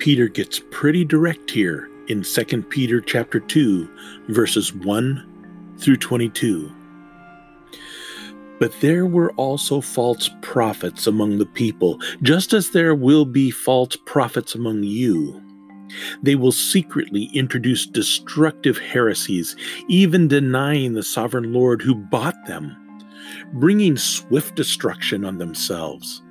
Peter gets pretty direct here in 2 Peter chapter 2 verses 1 through 22. But there were also false prophets among the people, just as there will be false prophets among you. They will secretly introduce destructive heresies, even denying the sovereign Lord who bought them, bringing swift destruction on themselves.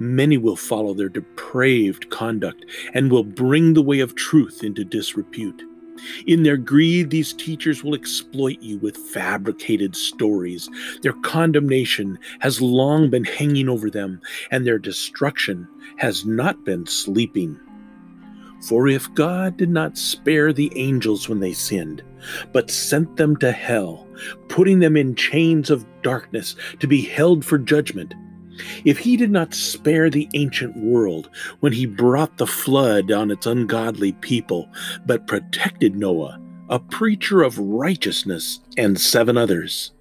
Many will follow their depraved conduct and will bring the way of truth into disrepute. In their greed, these teachers will exploit you with fabricated stories. Their condemnation has long been hanging over them, and their destruction has not been sleeping. For if God did not spare the angels when they sinned, but sent them to hell, putting them in chains of darkness to be held for judgment, if he did not spare the ancient world when he brought the flood on its ungodly people, but protected Noah, a preacher of righteousness, and seven others,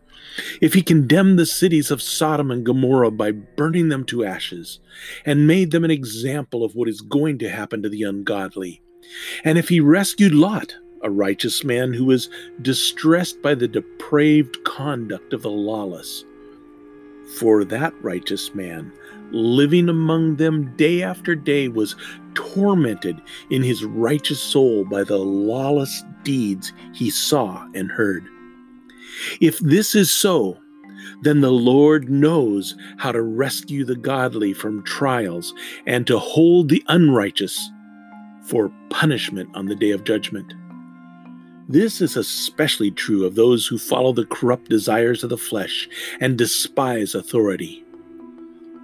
if he condemned the cities of Sodom and Gomorrah by burning them to ashes, and made them an example of what is going to happen to the ungodly, and if he rescued Lot, a righteous man who was distressed by the depraved conduct of the lawless, for that righteous man, living among them day after day, was tormented in his righteous soul by the lawless deeds he saw and heard. If this is so, then the Lord knows how to rescue the godly from trials and to hold the unrighteous for punishment on the day of judgment. This is especially true of those who follow the corrupt desires of the flesh and despise authority.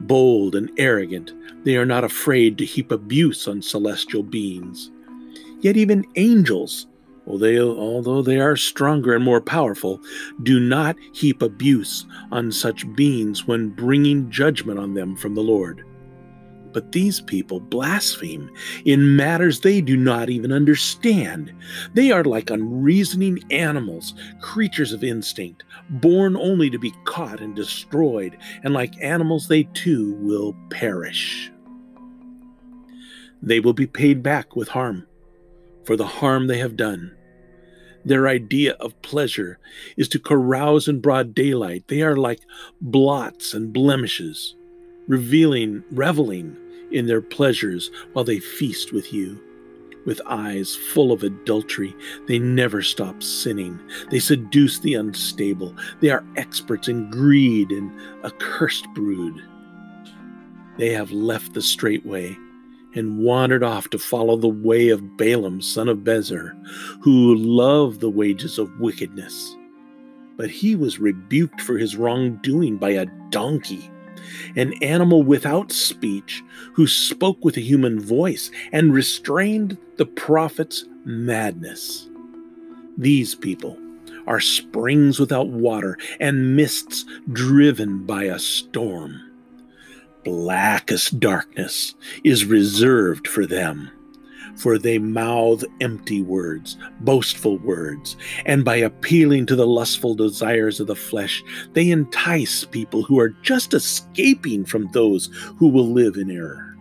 Bold and arrogant, they are not afraid to heap abuse on celestial beings. Yet even angels, although they are stronger and more powerful, do not heap abuse on such beings when bringing judgment on them from the Lord. But these people blaspheme in matters they do not even understand. They are like unreasoning animals, creatures of instinct, born only to be caught and destroyed, and like animals, they too will perish. They will be paid back with harm for the harm they have done. Their idea of pleasure is to carouse in broad daylight. They are like blots and blemishes, revealing, reveling in their pleasures while they feast with you. With eyes full of adultery, they never stop sinning. They seduce the unstable. They are experts in greed and accursed brood. They have left the straight way and wandered off to follow the way of Balaam, son of Bezer, who loved the wages of wickedness. But he was rebuked for his wrongdoing by a donkey an animal without speech, who spoke with a human voice and restrained the prophet's madness. These people are springs without water and mists driven by a storm. Blackest darkness is reserved for them for they mouth empty words, boastful words, and by appealing to the lustful desires of the flesh, they entice people who are just escaping from those who will live in error.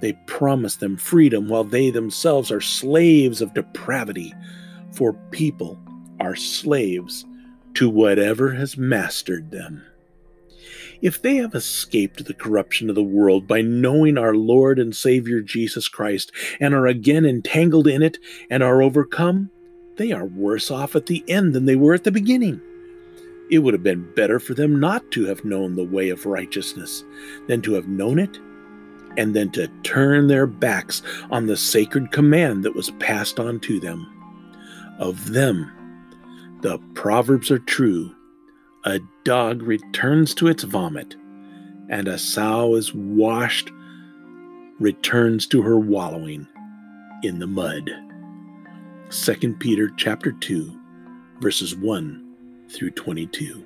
They promise them freedom while they themselves are slaves of depravity, for people are slaves to whatever has mastered them. If they have escaped the corruption of the world by knowing our Lord and Savior Jesus Christ and are again entangled in it and are overcome, they are worse off at the end than they were at the beginning. It would have been better for them not to have known the way of righteousness than to have known it and then to turn their backs on the sacred command that was passed on to them. Of them, the Proverbs are true a dog returns to its vomit, and a sow is washed, returns to her wallowing in the mud. 2 Peter chapter 2 verses 1 through 22.